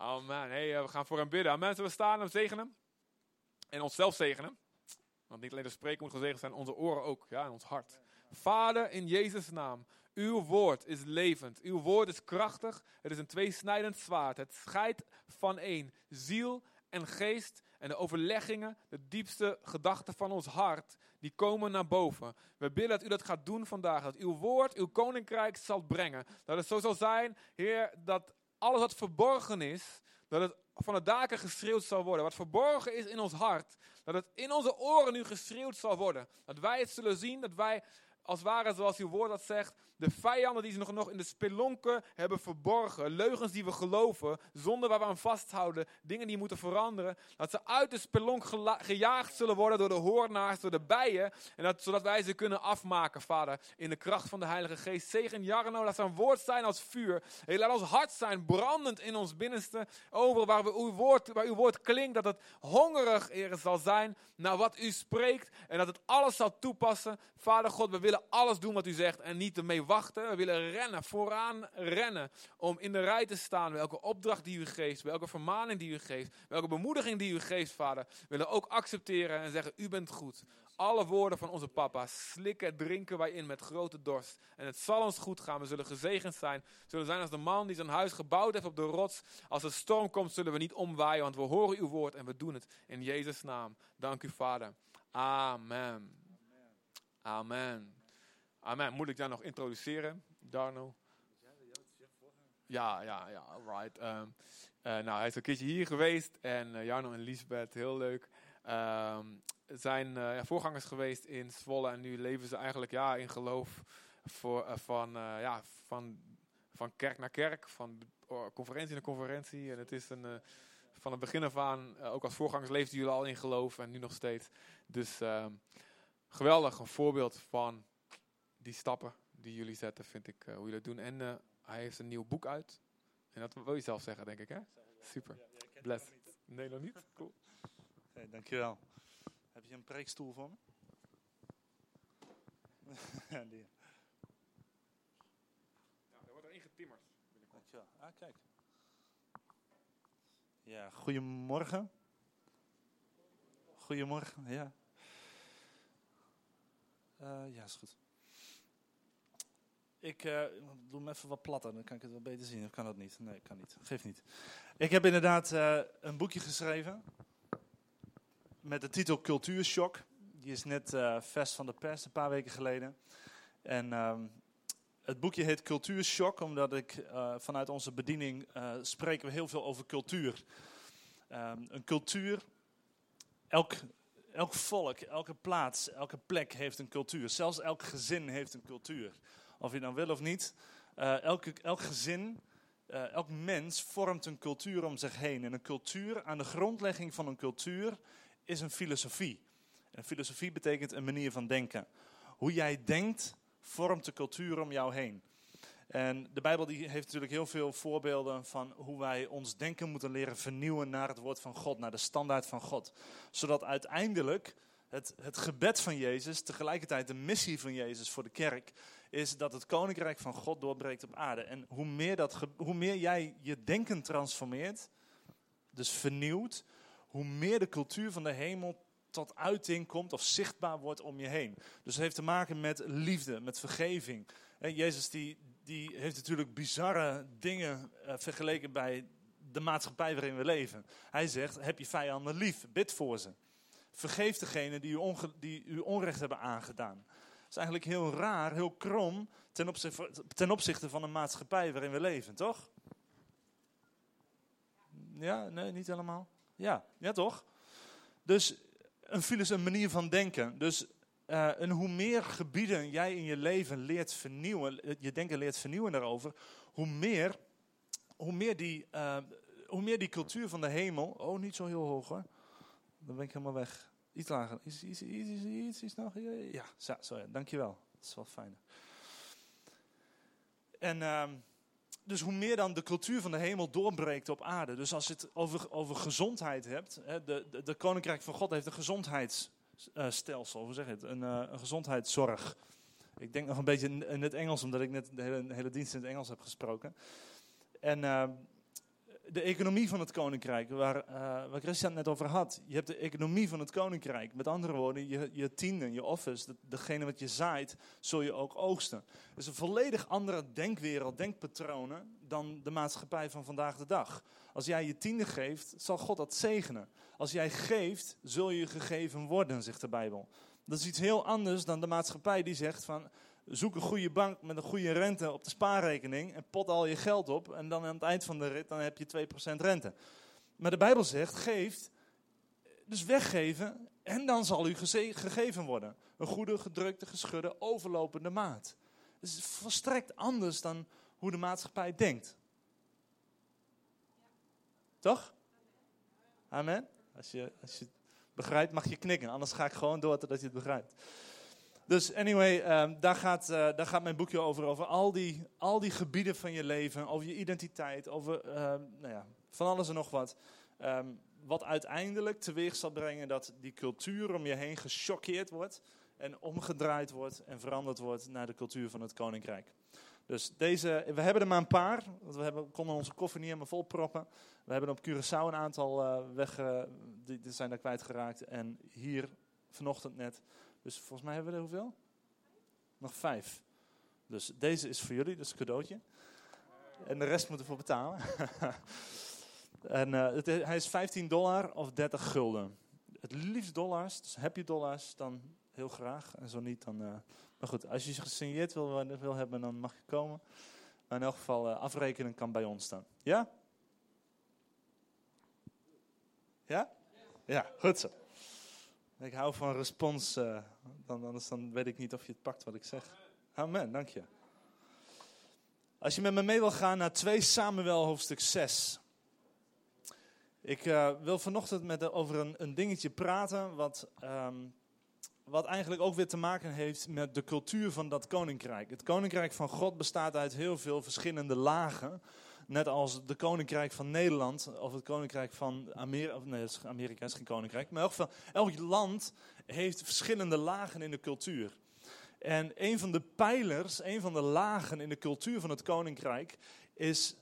Amen. Hey, eh, we gaan voor hem bidden. Amen. We staan en zegenen? En onszelf zegenen. Want niet alleen de spreken moet gezegend zijn, onze oren ook. Ja, en ons hart. Vader, in Jezus' naam. Uw woord is levend. Uw woord is krachtig. Het is een tweesnijdend zwaard. Het scheidt van één. Ziel en geest en de overleggingen, de diepste gedachten van ons hart, die komen naar boven. We bidden dat u dat gaat doen vandaag. Dat uw woord, uw koninkrijk zal brengen. Dat het zo zal zijn, Heer, dat alles wat verborgen is, dat het van de daken geschreeuwd zal worden. Wat verborgen is in ons hart, dat het in onze oren nu geschreeuwd zal worden. Dat wij het zullen zien, dat wij als ware, zoals uw woord dat zegt, de vijanden die ze nog, in de spelonken hebben verborgen, leugens die we geloven, zonden waar we aan vasthouden, dingen die moeten veranderen, dat ze uit de spelonk gejaagd zullen worden door de hoornaars, door de bijen, en dat, zodat wij ze kunnen afmaken, Vader, in de kracht van de Heilige Geest. Zegen Jarno, laat zijn woord zijn als vuur. Laat ons hart zijn, brandend in ons binnenste, over waar, we uw woord, waar uw woord klinkt, dat het hongerig, Heer, zal zijn naar wat u spreekt, en dat het alles zal toepassen. Vader God, alles doen wat u zegt en niet ermee wachten. We willen rennen, vooraan rennen. Om in de rij te staan. Welke opdracht die u geeft, welke vermaning die u geeft, welke bemoediging die u geeft, vader. We willen ook accepteren en zeggen: U bent goed. Alle woorden van onze papa slikken, drinken wij in met grote dorst. En het zal ons goed gaan. We zullen gezegend zijn. Zullen zijn als de man die zijn huis gebouwd heeft op de rots. Als de storm komt, zullen we niet omwaaien, want we horen uw woord en we doen het in Jezus' naam. Dank u, Vader. Amen. Amen. Amen. Moet ik daar nog introduceren, Darno? Ja, ja, ja, alright. Um, nou, hij is een keertje hier geweest en uh, Jarno en Lisbeth, heel leuk. Um, zijn ja, voorgangers geweest in Zwolle en nu leven ze eigenlijk ja, in geloof voor, van, ja, van, van kerk naar kerk, van conferentie naar conferentie. En het is een, van het begin af aan, ook als voorgangers leefden jullie al in geloof en nu nog steeds. Dus ehm, geweldig, een voorbeeld van die stappen die jullie zetten, vind ik uh, hoe jullie dat doen. En uh, hij heeft een nieuw boek uit. En dat wil je zelf zeggen, denk ik, hè? Super. Ja, Bless. Nee, nog niet? Cool. Hey, dankjewel. Heb je een preekstoel voor me? ja, die. Ja, er wordt er getimmerd. Dankjewel. Ah, kijk. Ja, goedemorgen. Goedemorgen, ja. Uh, ja, is goed. Ik uh, doe hem even wat platter, dan kan ik het wel beter zien. Of kan dat niet? Nee, kan niet. Geef niet. Ik heb inderdaad uh, een boekje geschreven. Met de titel Cultuurshock. Die is net uh, vers van de pers, een paar weken geleden. En ehm, het boekje heet Cultuurshock, omdat ik vanuit onze bediening spreken we heel veel over cultuur. Um, een cultuur, elk, elk volk, elke plaats, elke plek heeft een cultuur. Zelfs elk gezin heeft een cultuur of je dan wil of niet. Uh, elke, elk gezin, uh, elk mens vormt een cultuur om zich heen. En een cultuur, aan de grondlegging van een cultuur, is een filosofie. En filosofie betekent een manier van denken. Hoe jij denkt, vormt de cultuur om jou heen. En de Bijbel die heeft natuurlijk heel veel voorbeelden van hoe wij ons denken moeten leren vernieuwen naar het woord van God, naar de standaard van God. Zodat uiteindelijk het, het gebed van Jezus, tegelijkertijd de missie van Jezus voor de kerk, is dat het koninkrijk van God doorbreekt op aarde. En hoe meer, dat, hoe meer jij je denken transformeert, dus vernieuwt, hoe meer de cultuur van de hemel tot uiting komt of zichtbaar wordt om je heen. Dus het heeft te maken met liefde, met vergeving. En Jezus die, die heeft natuurlijk bizarre dingen uh, vergeleken bij de maatschappij waarin we leven. Hij zegt, heb je vijanden lief, bid voor ze. Vergeef degene die u, die u onrecht hebben aangedaan is eigenlijk heel raar, heel krom ten opzichte, ten opzichte van een maatschappij waarin we leven, toch? Ja, nee, niet helemaal. Ja, ja toch? Dus een filosofie, een manier van denken. Dus uh, en hoe meer gebieden jij in je leven leert vernieuwen, eh, je denken leert vernieuwen daarover, hoe meer, hoe meer, die, uh, hoe meer die cultuur van de hemel. Oh, niet zo heel hoog hoor. Dan ben ik helemaal weg. Iets lager. Iets, iets, iets, iets, iets nog. Ja, zo, ja. dankjewel. Dat is wel fijn. En uh, dus hoe meer dan de cultuur van de hemel doorbreekt op aarde. Dus als je het over, over gezondheid hebt. Hè, de, de, Koninkrijk van God heeft een gezondheidsstelsel. hoe zeg je het? Een, uh, een gezondheidszorg. Ik denk nog een beetje in, het Engels, omdat ik net de hele, hele dienst in het Engels heb gesproken. En uh, de economie van het koninkrijk, waar, uh, waar Christian het net over had. Je hebt de economie van het koninkrijk. Met andere woorden, je, je tiende, je office, degene wat je zaait, zul je ook oogsten. Het is een volledig andere denkwereld, denkpatronen dan de maatschappij van vandaag de dag. Als jij je tiende geeft, zal God dat zegenen. Als jij geeft, zul je gegeven worden, zegt de Bijbel. Dat is iets heel anders dan de maatschappij die zegt van zoek een goede bank met een goede rente op de spaarrekening en pot al je geld op en dan aan het eind van de rit dan heb je 2% rente. Maar de Bijbel zegt, geeft, dus weggeven en dan zal u gegeven worden. Een goede, gedrukte, geschudde, overlopende maat. Het is volstrekt anders dan hoe de maatschappij denkt. Toch? Amen? Als je, het begrijpt mag je knikken, anders ga ik gewoon door totdat je het begrijpt. Dus anyway, um, daar, gaat, uh, daar gaat mijn boekje over. Over al die, al die gebieden van je leven. Over je identiteit. Over uh, nou ja, van alles en nog wat. Um, wat uiteindelijk teweeg zal brengen dat die cultuur om je heen gechoqueerd wordt. En omgedraaid wordt en veranderd wordt naar de cultuur van het koninkrijk. Dus deze, we hebben er maar een paar. Want we hebben, konden onze koffer niet helemaal vol proppen. We hebben op Curaçao een aantal uh, weg, die, die zijn daar kwijtgeraakt. En hier vanochtend net dus volgens mij hebben we er hoeveel? Nog vijf. Dus deze is voor jullie, dat is een cadeautje. En de rest moeten we voor betalen. en uh, het, hij is 15 dollar of 30 gulden. Het liefst dollars, dus heb je dollars, dan heel graag. En zo niet, dan... Uh, maar goed, als je gesigneerd wil, wil hebben, dan mag je komen. Maar in elk geval, uh, afrekenen kan bij ons staan. Ja? Ja? Ja, goed zo. Ik hou van respons, uh, dan, anders dan weet ik niet of je het pakt wat ik zeg. Amen, dank je. Als je met me mee wil gaan naar 2 Samuel hoofdstuk 6. Ik uh, wil vanochtend met over een, een, dingetje praten wat, um, wat eigenlijk ook weer te maken heeft met de cultuur van dat koninkrijk. Het koninkrijk van God bestaat uit heel veel verschillende lagen. Net als de koninkrijk van Nederland of het koninkrijk van Amerika. Nee, Amerika is geen koninkrijk. Maar elk elk land heeft verschillende lagen in de cultuur. En een van de pijlers, een van de lagen in de cultuur van het koninkrijk is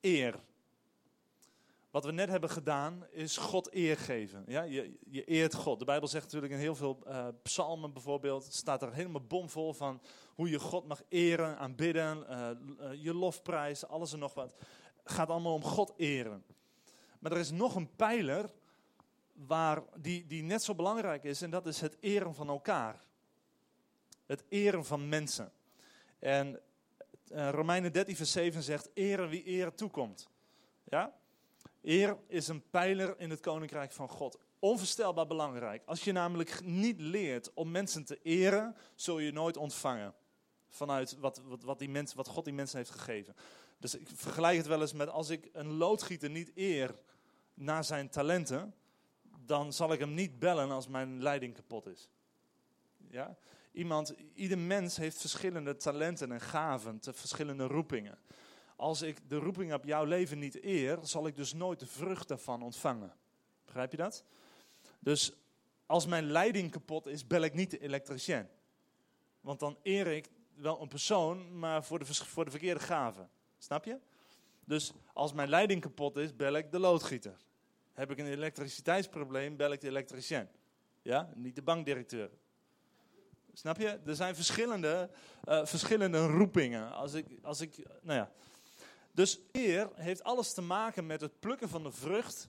eer. Wat we net hebben gedaan is God eer geven. Ja, je, je eert God. De Bijbel zegt natuurlijk in heel veel uh, psalmen bijvoorbeeld, staat er helemaal bomvol van hoe je God mag eren, aanbidden, uh, je lofprijs, alles en nog wat. Gaat allemaal om God eren. Maar er is nog een pijler waar, die, die net zo belangrijk is en dat is het eren van elkaar. Het eren van mensen. En Romeinen 13 vers 7 zegt, eren wie eren toekomt. Ja? Eer is een pijler in het koninkrijk van God. Onvoorstelbaar belangrijk. Als je namelijk niet leert om mensen te eren, zul je nooit ontvangen. Vanuit wat, wat, wat, die wat God die mensen heeft gegeven. Dus ik vergelijk het wel eens met als ik een loodgieter niet eer naar zijn talenten, dan zal ik hem niet bellen als mijn leiding kapot is. Ja? Iemand, ieder mens heeft verschillende talenten en gaven, verschillende roepingen als ik de roeping op jouw leven niet eer, zal ik dus nooit de vrucht daarvan ontvangen. Begrijp je dat? Dus als mijn leiding kapot is, bel ik niet de elektricien. Want dan eer ik wel een persoon, maar voor de, voor de verkeerde gave. Snap je? Dus als mijn leiding kapot is, bel ik de loodgieter. Heb ik een elektriciteitsprobleem, bel ik de elektricien. Ja, niet de bankdirecteur. Snap je? Er zijn verschillende, uh, verschillende roepingen. Als ik, als ik, nou ja. Dus eer heeft alles te maken met het plukken van de vrucht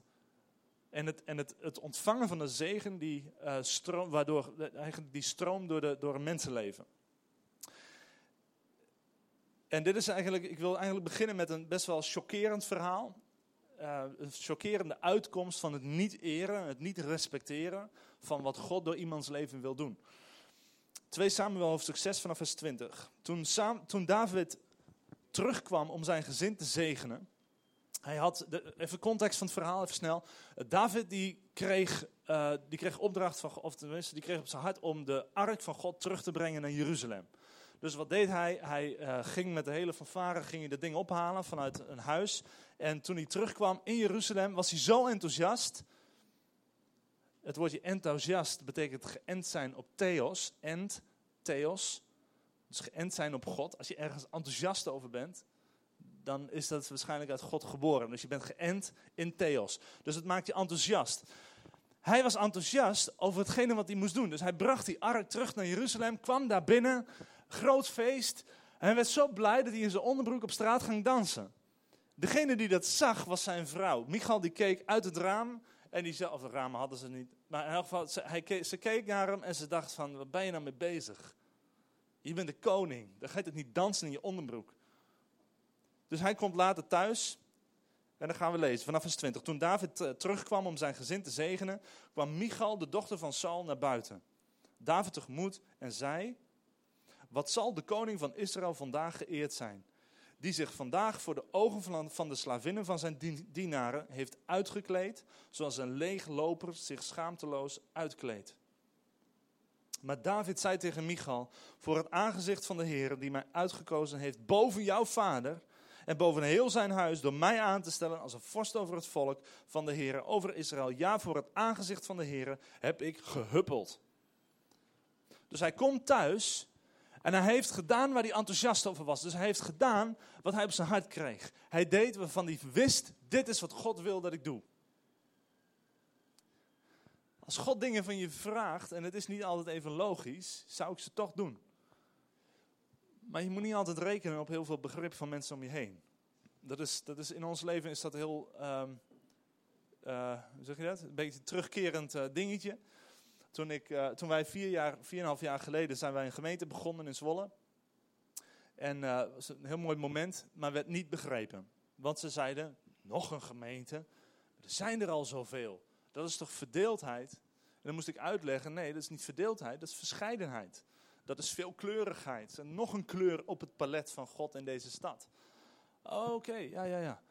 en het, en het, het ontvangen van de zegen die, uh, stroom, waardoor, eigenlijk die stroomt door, de, door een mensenleven. En dit is eigenlijk, ik wil eigenlijk beginnen met een best wel chockerend verhaal. Uh, een chockerende uitkomst van het niet eren, het niet respecteren van wat God door iemands leven wil doen. 2 Samuel hoofdstuk 6 vanaf vers 20. Toen, toen David terugkwam om zijn gezin te zegenen. Hij had, de, even context van het verhaal, even snel. David die kreeg, uh, die kreeg opdracht van, of tenminste, die kreeg op zijn hart om de ark van God terug te brengen naar Jeruzalem. Dus wat deed hij? Hij uh, ging met de hele fanfare ging hij dat ding ophalen vanuit een huis. En toen hij terugkwam in Jeruzalem was hij zo enthousiast. Het woordje enthousiast betekent geënt zijn op theos. Ent, theos. Dus geënt zijn op God. Als je ergens enthousiast over bent, dan is dat waarschijnlijk uit God geboren. Dus je bent geënt in Theos. Dus het maakt je enthousiast. Hij was enthousiast over hetgene wat hij moest doen. Dus hij bracht die ark terug naar Jeruzalem, kwam daar binnen, groot feest. En hij werd zo blij dat hij in zijn onderbroek op straat ging dansen. Degene die dat zag was zijn vrouw. Michal die keek uit het raam en die zei, of de ramen hadden ze niet. Maar in elk geval, ze, hij keek, ze keek naar hem en ze dacht van, wat ben je nou mee bezig? Je bent de koning, dan ga je toch niet dansen in je onderbroek. Dus hij komt later thuis en dan gaan we lezen vanaf vers 20. Toen David uh, terugkwam om zijn gezin te zegenen, kwam Michal, de dochter van Saul, naar buiten. David tegemoet en zei, wat zal de koning van Israël vandaag geëerd zijn? Die zich vandaag voor de ogen van de slavinnen van zijn dienaren heeft uitgekleed, zoals een leegloper zich schaamteloos uitkleedt. Maar David zei tegen Michal, voor het aangezicht van de Heer die mij uitgekozen heeft boven jouw vader en boven heel zijn huis door mij aan te stellen als een vorst over het volk van de Heer, over Israël. Ja, voor het aangezicht van de Heer heb ik gehuppeld. Dus hij komt thuis en hij heeft gedaan waar hij enthousiast over was. Dus hij heeft gedaan wat hij op zijn hart kreeg. Hij deed waarvan hij wist, dit is wat God wil dat ik doe. Als God dingen van je vraagt, en het is niet altijd even logisch, zou ik ze toch doen. Maar je moet niet altijd rekenen op heel veel begrip van mensen om je heen. Dat is, dat is, in ons leven is dat heel, um, uh, hoe zeg je dat? Een beetje terugkerend uh, dingetje. Toen, ik, uh, toen wij vier jaar, vier en half jaar geleden zijn wij een gemeente begonnen in Zwolle. En dat was een heel mooi moment, maar werd niet begrepen. Want ze zeiden, nog een gemeente? Er zijn er al zoveel. Dat is toch verdeeldheid? En dan moest ik uitleggen, nee, dat is niet verdeeldheid, dat is verscheidenheid. Dat is veelkleurigheid. En nog een kleur op het palet van God in deze stad. Oké, ja, ja, ja.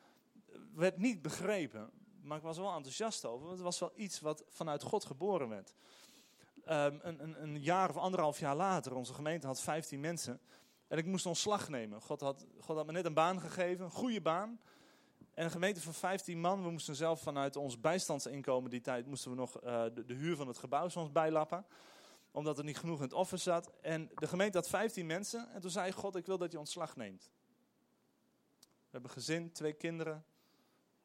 Werd niet begrepen, maar ik was wel enthousiast over. Want het was wel iets wat vanuit God geboren werd. Um, een, een, een, jaar of anderhalf jaar later, onze gemeente had 15 mensen. En ik moest ontslag nemen. God had, God had me net een baan gegeven, een goede baan. En een gemeente van 15 man, we moesten zelf vanuit ons bijstandsinkomen die tijd, moesten we nog uh, de, huur van het gebouw soms bijlappen. Omdat er niet genoeg in het office zat. En de gemeente had 15 mensen. En toen zei God, ik wil dat je ontslag neemt. We hebben gezin, twee kinderen.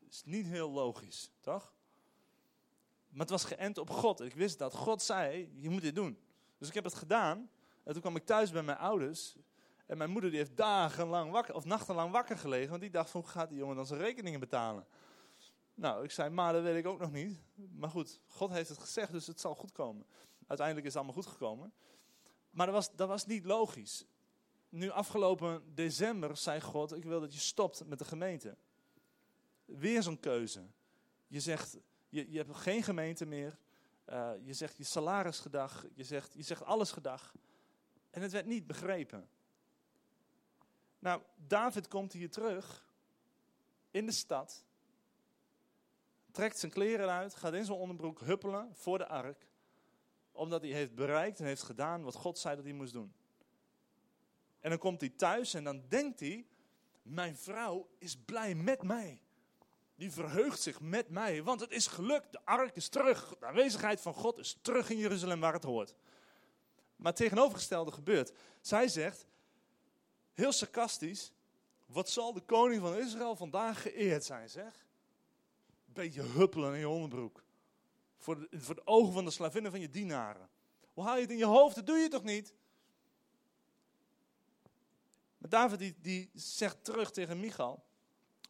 Is niet heel logisch, toch? Maar het was geënt op God. Ik wist dat God zei, je moet dit doen. Dus ik heb het gedaan. En toen kwam ik thuis bij mijn ouders. En mijn moeder die heeft dagenlang wakker, of nachtenlang wakker gelegen. Want die dacht van, hoe gaat die jongen dan zijn rekeningen betalen? Nou, ik zei, maar dat weet ik ook nog niet. Maar goed, God heeft het gezegd, dus het zal goed komen. Uiteindelijk is het allemaal goed gekomen. Maar dat was, dat was niet logisch. Nu afgelopen december zei God, ik wil dat je stopt met de gemeente. Weer zo'n keuze. Je zegt, je, je hebt geen gemeente meer. Uh, je zegt je salaris gedag. Je zegt, je zegt alles gedag. En het werd niet begrepen. Nou, David komt hier terug in de stad. Trekt zijn kleren uit, gaat in zijn onderbroek huppelen voor de ark. Omdat hij heeft bereikt en heeft gedaan wat God zei dat hij moest doen. En dan komt hij thuis en dan denkt hij: Mijn vrouw is blij met mij. Die verheugt zich met mij, want het is gelukt. De ark is terug. De aanwezigheid van God is terug in Jeruzalem waar het hoort. Maar het tegenovergestelde gebeurt. Zij zegt, heel sarcastisch, wat zal de koning van Israël vandaag geëerd zijn, zeg? Beetje huppelen in je onderbroek. Voor de, voor de ogen van de slavinnen van je dienaren. Hoe haal je het in je hoofd? Dat doe je toch niet? Maar David die, die zegt terug tegen Michal.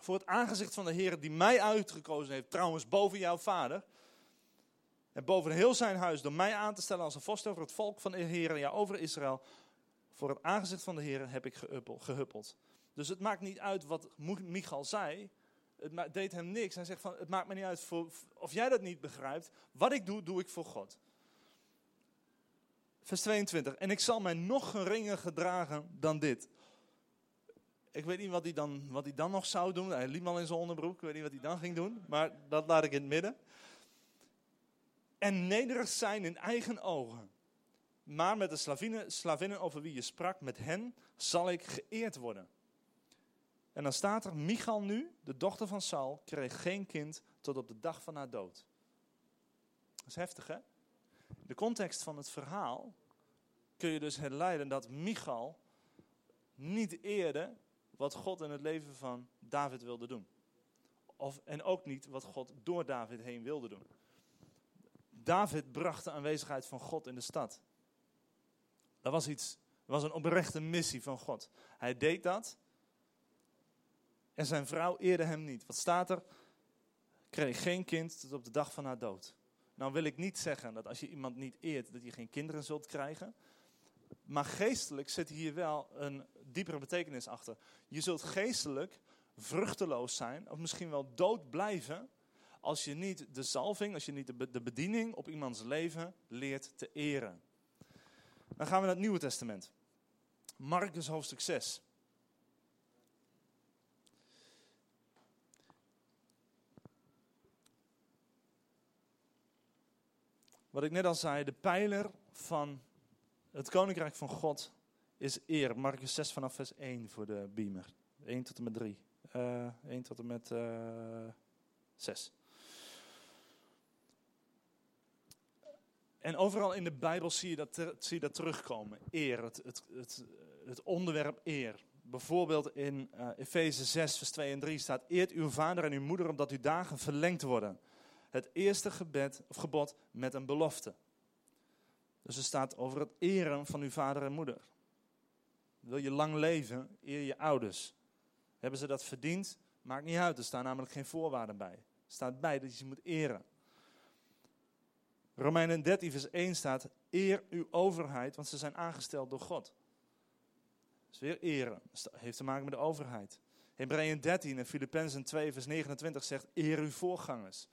Voor het aangezicht van de Heer die mij uitgekozen heeft, trouwens boven jouw vader. En boven heel zijn huis door mij aan te stellen als een vorst over het volk van de Heer, ja over Israël. Voor het aangezicht van de Heer heb ik gehuppeld. Dus het maakt niet uit wat Michal zei. Het deed hem niks. Hij zegt van, het maakt me niet uit of jij dat niet begrijpt. Wat ik doe, doe ik voor God. Vers 22. En ik zal mij nog geringer gedragen dan dit. Ik weet niet wat hij dan, wat hij dan nog zou doen. Hij liep al in zijn onderbroek. Ik weet niet wat hij dan ging doen. Maar dat laat ik in het midden. En nederig zijn in eigen ogen. Maar met de slavinnen, slavinnen over wie je sprak, met hen zal ik geëerd worden. En dan staat er, Michal nu, de dochter van Saul, kreeg geen kind tot op de dag van haar dood. Dat is heftig, hè? De context van het verhaal kun je dus herleiden dat Michal niet eerde wat God in het leven van David wilde doen. Of, en ook niet wat God door David heen wilde doen. David bracht de aanwezigheid van God in de stad. Dat was iets, was een oprechte missie van God. Hij deed dat. En zijn vrouw eerde hem niet. Wat staat er? Kreeg geen kind tot op de dag van haar dood. Nou wil ik niet zeggen dat als je iemand niet eert, dat je geen kinderen zult krijgen. Maar geestelijk zit hier wel een diepere betekenis achter. Je zult geestelijk vruchteloos zijn, of misschien wel dood blijven, als je niet de zalving, als je niet de bediening op iemands leven leert te eren. Dan gaan we naar het Nieuwe Testament. Marcus hoofdstuk 6. Wat ik net al zei, de pijler van het koninkrijk van God is eer. Marcus 6 vanaf vers 1 voor de beamer. 1 tot en met 3. Uh, 1 tot en met uh, 6. En overal in de Bijbel zie je dat, zie je dat terugkomen. Eer, het, het, het, het onderwerp eer. Bijvoorbeeld in uh, Efeze 6, vers 2 en 3 staat: Eert uw vader en uw moeder, omdat uw dagen verlengd worden. Het eerste gebed, of gebod met een belofte. Dus er staat over het eren van uw vader en moeder. Wil je lang leven, eer je ouders. Hebben ze dat verdiend? Maakt niet uit, er staan namelijk geen voorwaarden bij. Er staat bij dat je ze moet eren. Romeinen 13, vers 1 staat: Eer uw overheid, want ze zijn aangesteld door God. Is weer eren. Dat heeft te maken met de overheid. Hebreeën 13 en Filippenzen 2, vers 29 zegt: Eer uw voorgangers.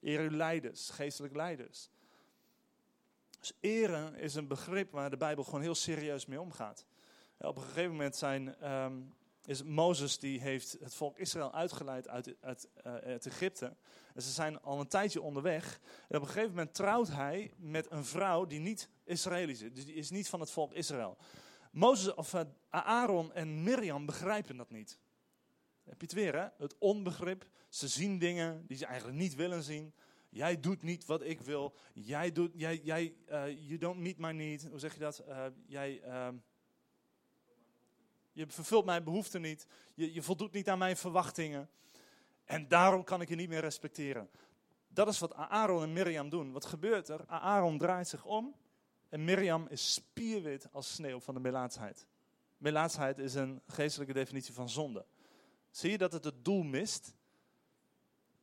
Eer uw leiders, geestelijk leiders. Dus eren is een begrip waar de Bijbel gewoon heel serieus mee omgaat. Op een gegeven moment zijn, um, is Mozes die heeft het volk Israël uitgeleid uit, uit, Egypte. En ze zijn al een tijdje onderweg. En op een gegeven moment trouwt hij met een vrouw die niet Israëlisch is. Dus die is niet van het volk Israël. Mozes, of uh, Aaron en Mirjam begrijpen dat niet. Heb je het weer, hè? Het onbegrip. Ze zien dingen die ze eigenlijk niet willen zien. Jij doet niet wat ik wil. Jij doet, jij, jij, uh, you don't meet my need. Hoe zeg je dat? Uh, jij, uh, je vervult mijn behoeften niet. Je, je voldoet niet aan mijn verwachtingen. En daarom kan ik je niet meer respecteren. Dat is wat Aaron en Mirjam doen. Wat gebeurt er? Aaron draait zich om. En Mirjam is spierwit als sneeuw van de melaatsheid. Melaatsheid is een geestelijke definitie van zonde. Zie je dat het het doel mist?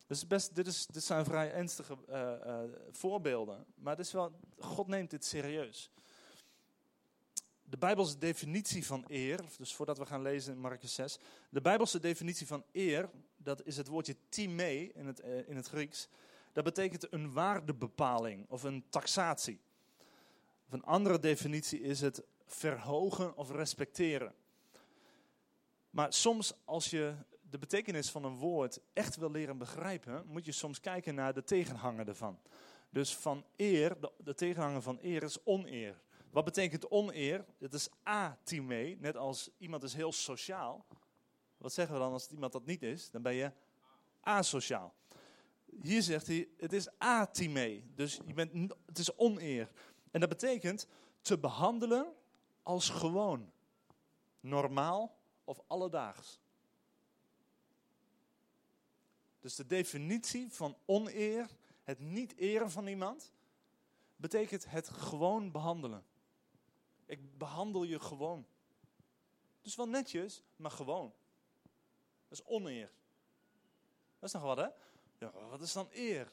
Dus best, dit, is, dit zijn vrij ernstige uh, uh, voorbeelden. Maar het is wel, God neemt dit serieus. De Bijbelse definitie van eer, dus voordat we gaan lezen in Marcus 6. De Bijbelse definitie van eer, dat is het woordje time in het, uh, in het Grieks. Dat betekent een waardebepaling of een taxatie. Of een andere definitie is het verhogen of respecteren. Maar soms als je de betekenis van een woord echt wil leren begrijpen, moet je soms kijken naar de tegenhanger ervan. Dus van eer, de, de tegenhanger van eer is oneer. Wat betekent oneer? Het is atime, net als iemand is heel sociaal. Wat zeggen we dan als iemand dat niet is? Dan ben je asociaal. Hier zegt hij, het is atime, dus je bent, het is oneer. En dat betekent te behandelen als gewoon, normaal of alledaags. Dus de definitie van oneer, het niet eren van iemand, betekent het gewoon behandelen. Ik behandel je gewoon. Dus wel netjes, maar gewoon. Dat is oneer. Dat is nog wat, hè? Ja, wat is dan eer?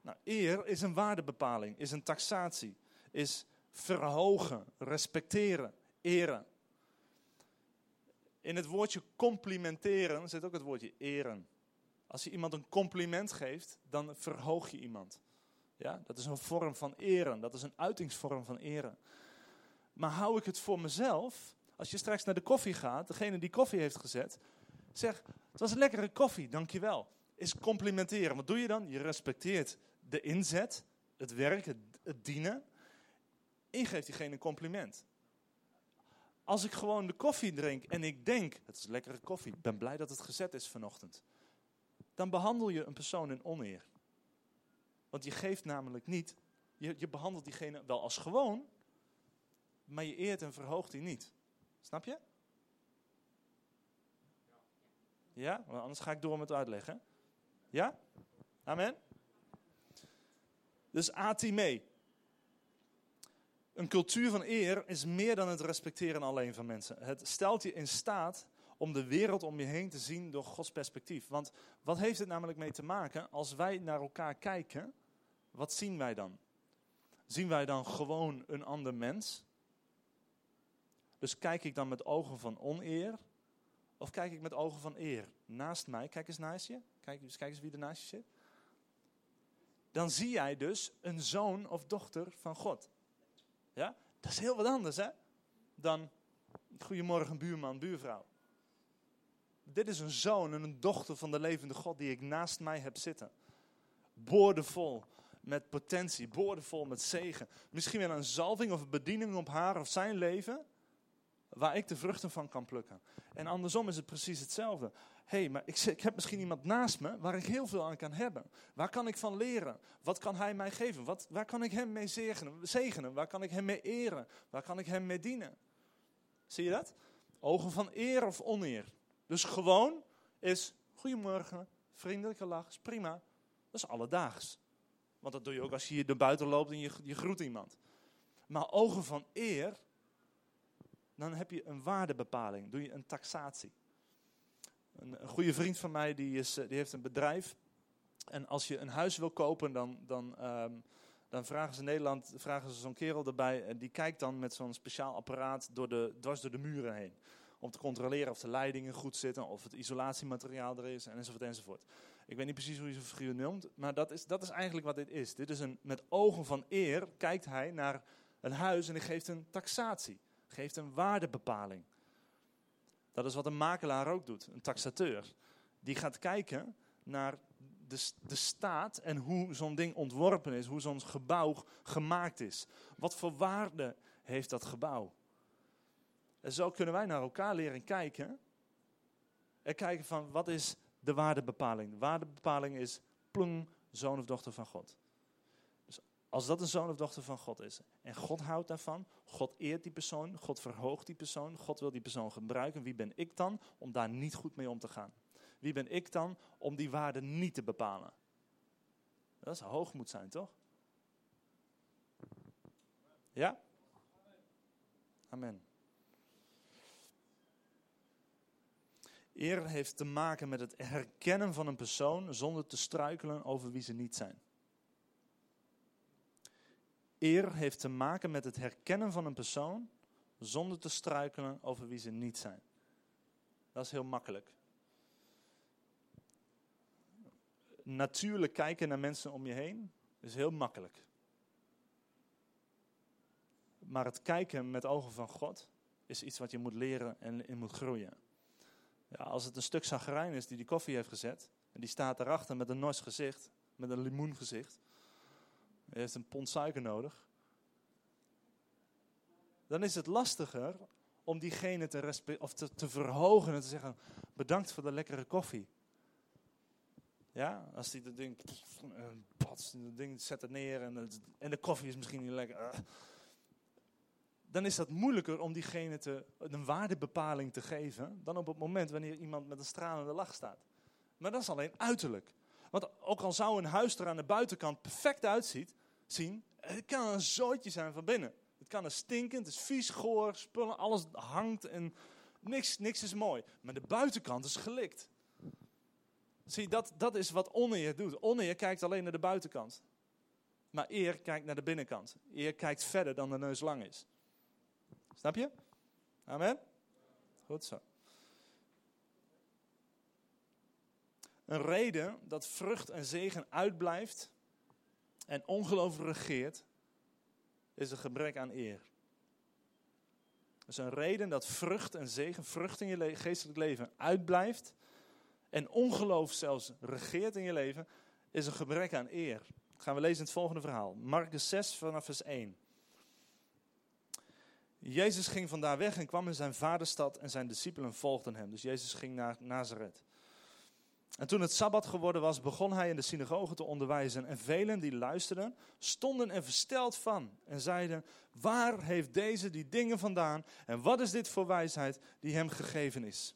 Nou, eer is een waardebepaling, is een taxatie, is verhogen, respecteren, eren. In het woordje complimenteren zit ook het woordje eren. Als je iemand een compliment geeft, dan verhoog je iemand. Ja, dat is een vorm van eren. Dat is een uitingsvorm van eren. Maar hou ik het voor mezelf, als je straks naar de koffie gaat, degene die koffie heeft gezet, zeg, het was een lekkere koffie, dankjewel. Is complimenteren. Wat doe je dan? Je respecteert de inzet, het werk, het, dienen. En geeft diegene een compliment. Als ik gewoon de koffie drink en ik denk, het is lekkere koffie, ik ben blij dat het gezet is vanochtend dan behandel je een persoon in oneer. Want je geeft namelijk niet, je, je behandelt diegene wel als gewoon, maar je eert en verhoogt die niet. Snap je? Ja? Want anders ga ik door met uitleggen. Ja? Amen? Dus atime. Een cultuur van eer is meer dan het respecteren alleen van mensen. Het stelt je in staat om de wereld om je heen te zien door Gods perspectief. Want wat heeft het namelijk mee te maken als wij naar elkaar kijken? Wat zien wij dan? Zien wij dan gewoon een ander mens? Dus kijk ik dan met ogen van oneer? Of kijk ik met ogen van eer? Naast mij, kijk eens naast je. Kijk, kijk eens wie er naast je zit. Dan zie jij dus een zoon of dochter van God. Ja? Dat is heel wat anders, hè? Dan goedemorgen buurman, buurvrouw. Dit is een zoon en een dochter van de levende God die ik naast mij heb zitten. Boordevol met potentie, boordevol met zegen. Misschien wel een zalving of een bediening op haar of zijn leven, waar ik de vruchten van kan plukken. En andersom is het precies hetzelfde. Hé, hey, maar ik, ik, heb misschien iemand naast me waar ik heel veel aan kan hebben. Waar kan ik van leren? Wat kan hij mij geven? Wat, waar kan ik hem mee zegenen? zegenen? Waar kan ik hem mee eren? Waar kan ik hem mee dienen? Zie je dat? Ogen van eer of oneer. Dus gewoon is goedemorgen, vriendelijke lach, is prima. Dat is alledaags. Want dat doe je ook als je hier naar buiten loopt en je, je groet iemand. Maar ogen van eer, dan heb je een waardebepaling, doe je een taxatie. Een, een goede vriend van mij die, is, die heeft een bedrijf. En als je een huis wil kopen, dan, dan, um, dan vragen ze in Nederland vragen ze zo'n kerel erbij. En die kijkt dan met zo'n speciaal apparaat door de, dwars door de muren heen om te controleren of de leidingen goed zitten, of het isolatiemateriaal er is, enzovoort, enzovoort. Ik weet niet precies hoe je zo'n figuur noemt, maar dat is, dat is eigenlijk wat dit is. Dit is een, met ogen van eer kijkt hij naar een huis en hij geeft een taxatie, geeft een waardebepaling. Dat is wat een makelaar ook doet, een taxateur. Die gaat kijken naar de, de staat en hoe zo'n ding ontworpen is, hoe zo'n gebouw gemaakt is. Wat voor waarde heeft dat gebouw? En zo kunnen wij naar elkaar leren kijken. En kijken van wat is de waardebepaling. De waardebepaling is plung, zoon of dochter van God. Dus als dat een zoon of dochter van God is. En God houdt daarvan. God eert die persoon. God verhoogt die persoon. God wil die persoon gebruiken. Wie ben ik dan om daar niet goed mee om te gaan? Wie ben ik dan om die waarde niet te bepalen? Dat zou hoogmoed zijn, toch? Ja? Amen. Eer heeft te maken met het herkennen van een persoon zonder te struikelen over wie ze niet zijn. Eer heeft te maken met het herkennen van een persoon zonder te struikelen over wie ze niet zijn. Dat is heel makkelijk. Natuurlijk kijken naar mensen om je heen is heel makkelijk. Maar het kijken met ogen van God is iets wat je moet leren en in moet groeien. Ja, als het een stuk zagrijn is die die koffie heeft gezet, en die staat erachter met een nors gezicht, met een limoengezicht, hij heeft een pond suiker nodig, dan is het lastiger om diegene te, of te, te verhogen en te zeggen, bedankt voor de lekkere koffie. Ja, als die dat ding, pats, dat ding zet het neer en, en de koffie is misschien niet lekker. Ah dan is dat moeilijker om diegene te, een waardebepaling te geven dan op het moment wanneer iemand met een stralende lach staat. Maar dat is alleen uiterlijk. Want ook al zou een huis er aan de buitenkant perfect uitziet, zien, het kan een zootje zijn van binnen. Het kan een stinkend, het is vies, goor, spullen, alles hangt en niks, niks is mooi. Maar de buitenkant is gelikt. Zie, dat, dat is wat oneer doet. Oneer kijkt alleen naar de buitenkant. Maar eer kijkt naar de binnenkant. Eer kijkt verder dan de neus lang is. Snap je? Amen? Goed zo. Een reden dat vrucht en zegen uitblijft en ongeloof regeert, is een gebrek aan eer. Dus een reden dat vrucht en zegen, vrucht in je geestelijk leven uitblijft en ongeloof zelfs regeert in je leven, is een gebrek aan eer. Dat gaan we lezen in het volgende verhaal. Marcus 6 vanaf vers 1. Jezus ging vandaar weg en kwam in zijn vaderstad en zijn discipelen volgden hem. Dus Jezus ging naar Nazareth. En toen het Sabbat geworden was, begon hij in de synagoge te onderwijzen. En velen die luisterden, stonden er versteld van en zeiden, waar heeft deze die dingen vandaan en wat is dit voor wijsheid die hem gegeven is?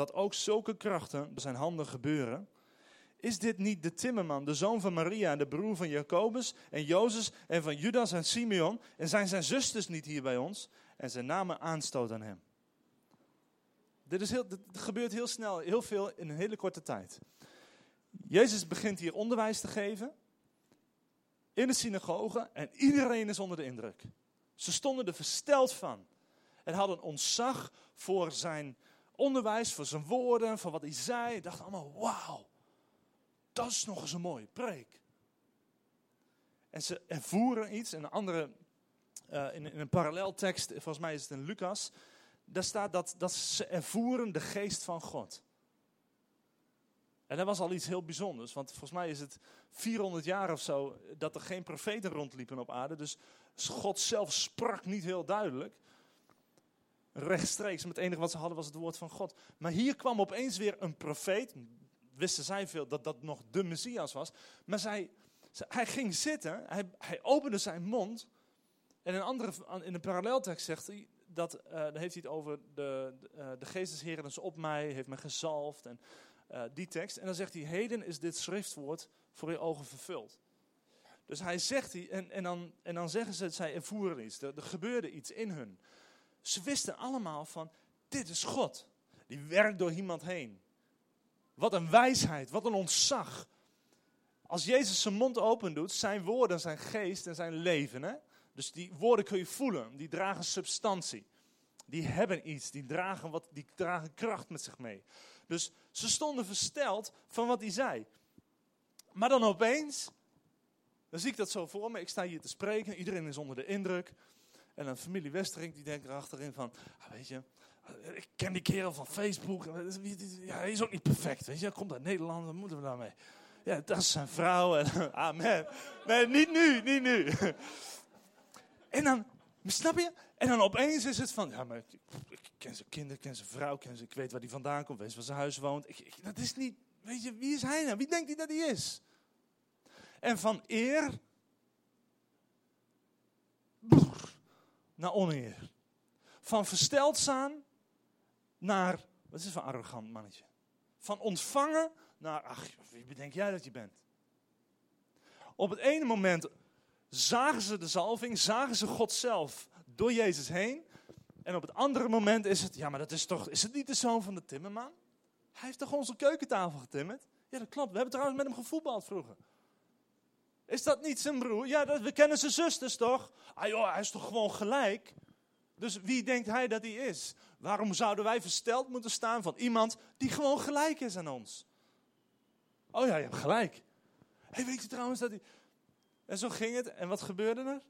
dat ook zulke krachten door zijn handen gebeuren? Is dit niet de timmerman, de zoon van Maria, de broer van Jacobus en Jozef en van Judas en Simeon? En zijn zijn zusters niet hier bij ons? En ze namen aanstoot aan hem. Dit, is heel, gebeurt heel snel, heel veel in een hele korte tijd. Jezus begint hier onderwijs te geven in de synagoge en iedereen is onder de indruk. Ze stonden er versteld van en hadden ontzag voor zijn onderwijs, voor zijn woorden, voor wat hij zei. Dachten allemaal, wauw, dat is nog eens een mooie preek. En ze ervoeren iets, een andere, uh, in, in, een paralleltekst, volgens mij is het in Lucas, daar staat dat, dat ze ervoeren de geest van God. En dat was al iets heel bijzonders, want volgens mij is het 400 jaar of zo dat er geen profeten rondliepen op aarde. Dus God zelf sprak niet heel duidelijk. Rechtstreeks, met het enige wat ze hadden was het woord van God. Maar hier kwam opeens weer een profeet. Wisten zij veel dat dat nog de Messias was. Maar zij, hij ging zitten, hij, hij opende zijn mond. En in andere, in een paralleltekst zegt hij, dat, uh, dan heeft hij het over de, de, uh, de is op mij, heeft me gezalfd. En uh, die tekst. En dan zegt hij, heden is dit schriftwoord voor je ogen vervuld. Dus hij zegt, die, en, en, dan, en dan zeggen ze, zij ervoeren iets, er, er gebeurde iets in hun. Ze wisten allemaal van, dit is God. Die werkt door iemand heen. Wat een wijsheid, wat een ontzag. Als Jezus zijn mond open doet, zijn woorden, zijn geest en zijn leven. Hè? Dus die woorden kun je voelen, die dragen substantie. Die hebben iets, die dragen, wat, die dragen kracht met zich mee. Dus ze stonden versteld van wat hij zei. Maar dan opeens, dan zie ik dat zo voor me. Ik sta hier te spreken, iedereen is onder de indruk. En een familie Westerink die denkt erachterin van, ah, weet je, ik ken die kerel van Facebook. Ja, hij is ook niet perfect, weet je. Hij komt uit Nederland, wat moeten we daarmee? Ja, dat is zijn vrouw. En, amen. Nee, niet nu, niet nu. En dan, snap je? En dan opeens is het van, ja, maar ik, ken zijn kinderen, ken zijn vrouw, ken zijn, ik weet waar hij vandaan komt, weet waar zijn huis woont. Dat is niet, weet je, wie is hij nou? Wie denkt hij dat hij is? En van eer naar oneer. Van versteld staan naar, wat is het voor arrogant mannetje? Van ontvangen naar, ach, wie bedenk jij dat je bent? Op het ene moment zagen ze de zalving, zagen ze God zelf door Jezus heen. En op het andere moment is het, ja, maar dat is toch, is het niet de zoon van de timmerman? Hij heeft toch onze keukentafel getimmerd? Ja, dat klopt. We hebben trouwens met hem gevoetbald vroeger. Is dat niet zijn broer? Ja, dat, we kennen zijn zusters toch? Ah joh, hij is toch gewoon gelijk? Dus wie denkt hij dat hij is? Waarom zouden wij versteld moeten staan van iemand die gewoon gelijk is aan ons? Oh ja, je hebt gelijk. Hey, weet je trouwens dat hij... En zo ging het. En wat gebeurde er?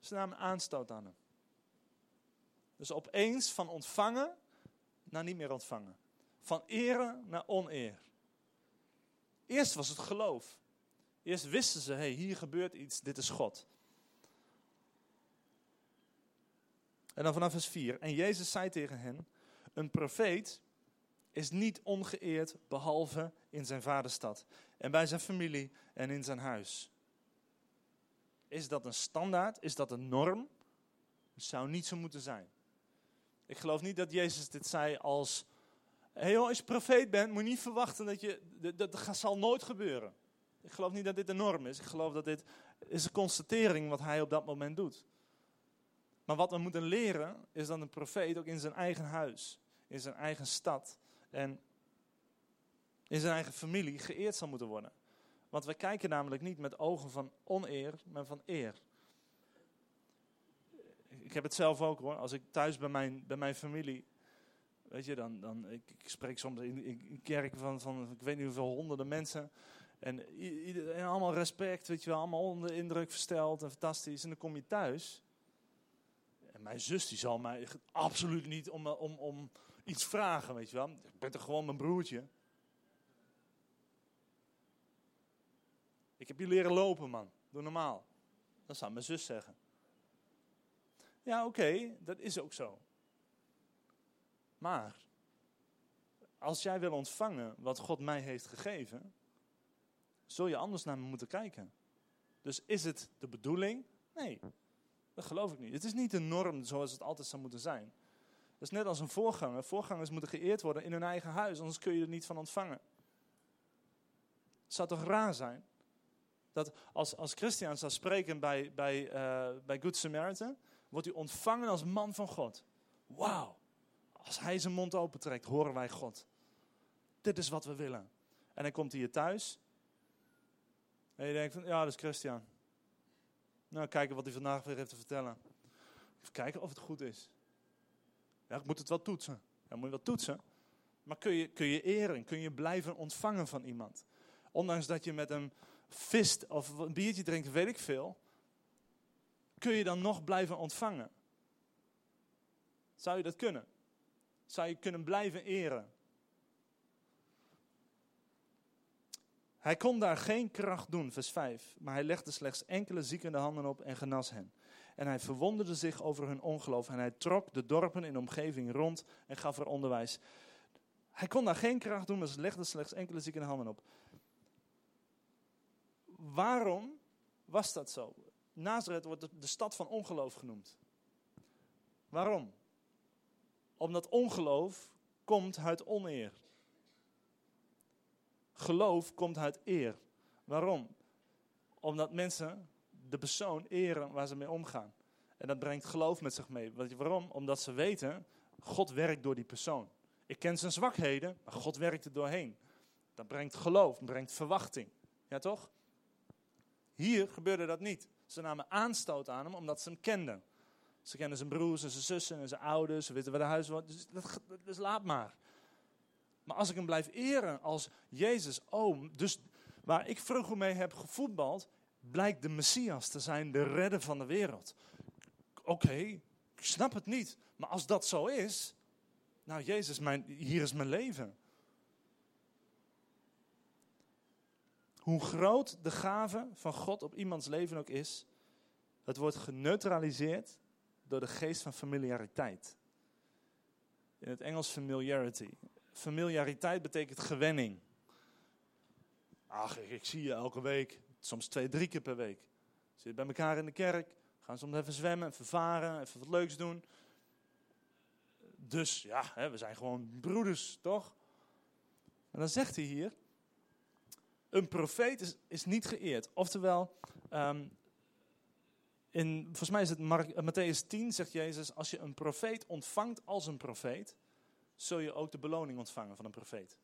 Ze namen aanstoot aan hem. Dus opeens van ontvangen naar niet meer ontvangen. Van eren naar oneer. Eerst was het geloof. Eerst wisten ze, hey, hier gebeurt iets, dit is God. En dan vanaf vers 4. En Jezus zei tegen hen, een profeet is niet ongeëerd behalve in zijn vaderstad en bij zijn familie en in zijn huis. Is dat een standaard? Is dat een norm? Het zou niet zo moeten zijn. Ik geloof niet dat Jezus dit zei als, hey joh, als je profeet bent, moet je niet verwachten dat je, dat, dat zal nooit gebeuren. Ik geloof niet dat dit een norm is. Ik geloof dat dit is een constatering wat hij op dat moment doet. Maar wat we moeten leren is dat een profeet ook in zijn eigen huis, in zijn eigen stad en in zijn eigen familie geëerd zal moeten worden. Want we kijken namelijk niet met ogen van oneer, maar van eer. Ik heb het zelf ook hoor. Als ik thuis bij mijn, bij mijn familie, weet je, dan, dan ik, spreek soms in, een kerk van, van, ik weet niet hoeveel honderden mensen. En, iedereen, allemaal respect, weet je wel, allemaal onder indruk versteld en fantastisch. En dan kom je thuis. Mijn zus die zal mij absoluut niet om, om, om iets vragen, weet je wel. Ik ben toch gewoon mijn broertje. Ik heb je leren lopen, man. Doe normaal. Dat zou mijn zus zeggen. Ja, oké, dat is ook zo. Maar, als jij wil ontvangen wat God mij heeft gegeven, zul je anders naar me moeten kijken. Dus is het de bedoeling? Nee, dat geloof ik niet. Het is niet de norm zoals het altijd zou moeten zijn. Dat is net als een voorganger. Voorgangers moeten geëerd worden in hun eigen huis, anders kun je er niet van ontvangen. Het zou toch raar zijn? Dat als, als Christian zou spreken bij, bij, uh, bij Good Samaritan, wordt hij ontvangen als man van God. Wauw. Als hij zijn mond opentrekt, horen wij God. Dit is wat we willen. En dan komt hij hier thuis. En je denkt van, ja, dat is Christian. Nou, kijken wat hij vandaag weer heeft te vertellen. Even kijken of het goed is. Ja, ik moet het wel toetsen. Ja, moet je wel toetsen. Maar kun je, kun je eren, kun je blijven ontvangen van iemand. Ondanks dat je met een vist of een biertje drinkt, weet ik veel. Kun je dan nog blijven ontvangen? Zou je dat kunnen? Zou je kunnen blijven eren? Hij kon daar geen kracht doen, vers 5. Maar hij legde slechts enkele zieken de handen op en genas hen. En hij verwonderde zich over hun ongeloof. En hij trok de dorpen in de omgeving rond en gaf er onderwijs. Hij kon daar geen kracht doen, maar ze legde slechts enkele zieken de handen op. Waarom was dat zo? Nazareth wordt de stad van ongeloof genoemd. Waarom? Omdat ongeloof komt uit oneer. Geloof komt uit eer. Waarom? Omdat mensen de persoon eren waar ze mee omgaan. En dat brengt geloof met zich mee. Waarom? Omdat ze weten, God werkt door die persoon. Ik ken zijn zwakheden, maar God werkt er doorheen. Dat brengt geloof, dat brengt verwachting. Ja toch? Hier gebeurde dat niet. Ze namen aanstoot aan hem omdat ze hem kenden. Ze kennen zijn broers en zijn zussen en zijn ouders. Ze weten waar de huis wordt. Dus, dat, dus laat maar. Maar als ik hem blijf eren als Jezus, oh, dus waar ik vroeger mee heb gevoetbald, blijkt de Messias te zijn, de redder van de wereld. Oké, ik snap het niet. Maar als dat zo is, nou Jezus, mijn, hier is mijn leven. Hoe groot de gave van God op iemands leven ook is, het wordt geneutraliseerd door de geest van familiariteit. In het Engels familiarity. Familiariteit betekent gewenning. Ach, ik, zie je elke week, soms twee, drie keer per week. Zit bij elkaar in de kerk, gaan soms even zwemmen, even varen, even wat leuks doen. Dus ja, hè, we zijn gewoon broeders, toch? En dan zegt hij hier, een profeet is, is niet geëerd. Oftewel, um, in, volgens mij is het Mark, Matthäus 10, zegt Jezus, als je een profeet ontvangt als een profeet, zul je ook de beloning ontvangen van een profeet.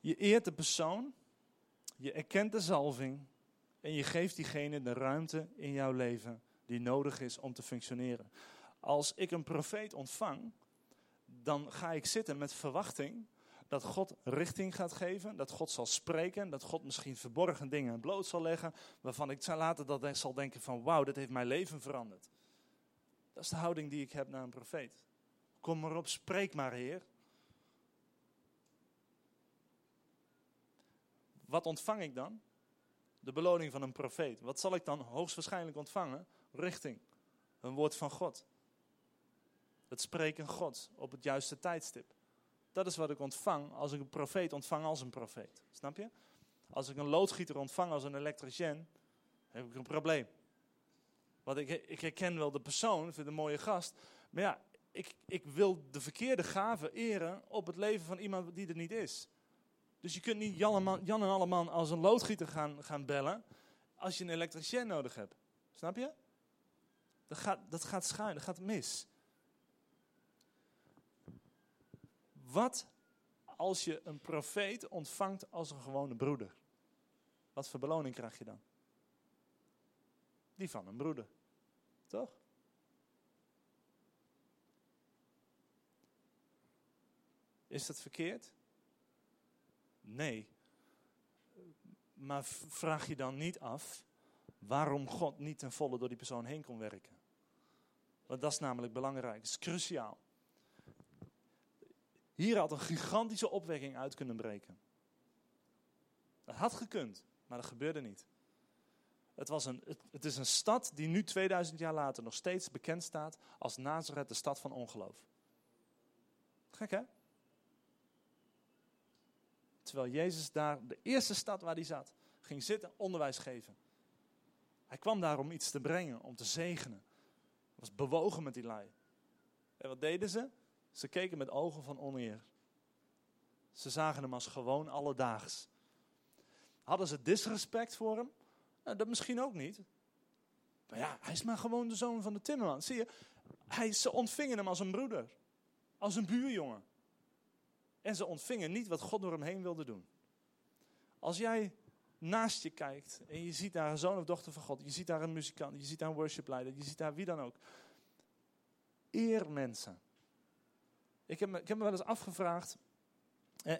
Je eert de persoon, je erkent de zalving en je geeft diegene de ruimte in jouw leven die nodig is om te functioneren. Als ik een profeet ontvang, dan ga ik zitten met verwachting dat God richting gaat geven, dat God zal spreken, dat God misschien verborgen dingen bloot zal leggen, waarvan ik later dat zal denken van wauw, dit heeft mijn leven veranderd. Dat is de houding die ik heb naar een profeet. Kom maar op, spreek maar Heer. Wat ontvang ik dan? De beloning van een profeet. Wat zal ik dan hoogstwaarschijnlijk ontvangen? Richting. Een woord van God. Het spreken God op het juiste tijdstip. Dat is wat ik ontvang als ik een profeet ontvang als een profeet. Snap je? Als ik een loodgieter ontvang als een elektricien, heb ik een probleem. Want ik, ik herken wel de persoon, vind een mooie gast. Maar ja, ik, ik wil de verkeerde gave eren op het leven van iemand die er niet is. Dus je kunt niet Jan en, Jan en Alleman als een loodgieter gaan, gaan bellen als je een elektricien nodig hebt. Snap je? Dat gaat, dat gaat schuin, dat gaat mis. Wat als je een profeet ontvangt als een gewone broeder? Wat voor beloning krijg je dan? Die van een broeder. Toch? Is dat verkeerd? Nee. Maar vraag je dan niet af waarom God niet ten volle door die persoon heen kon werken? Want dat is namelijk belangrijk, dat is cruciaal. Hier had een gigantische opwekking uit kunnen breken. Dat had gekund, maar dat gebeurde niet. Het, was een, het, is een stad die nu 2000 jaar later nog steeds bekend staat als Nazareth, de stad van ongeloof. Gek hè? Terwijl Jezus daar, de eerste stad waar hij zat, ging zitten, onderwijs geven. Hij kwam daar om iets te brengen, om te zegenen. Hij was bewogen met die lui. En wat deden ze? Ze keken met ogen van oneer. Ze zagen hem als gewoon alledaags. Hadden ze disrespect voor hem? Nou, dat misschien ook niet. Maar ja, hij is maar gewoon de zoon van de timmerman. Zie je, hij, ze ontvingen hem als een broeder. Als een buurjongen. En ze ontvingen niet wat God door hem heen wilde doen. Als jij naast je kijkt en je ziet daar een zoon of dochter van God, je ziet daar een muzikant, je ziet daar een worshipleider, je ziet daar wie dan ook. Eer mensen. Ik heb me, ik heb wel eens afgevraagd.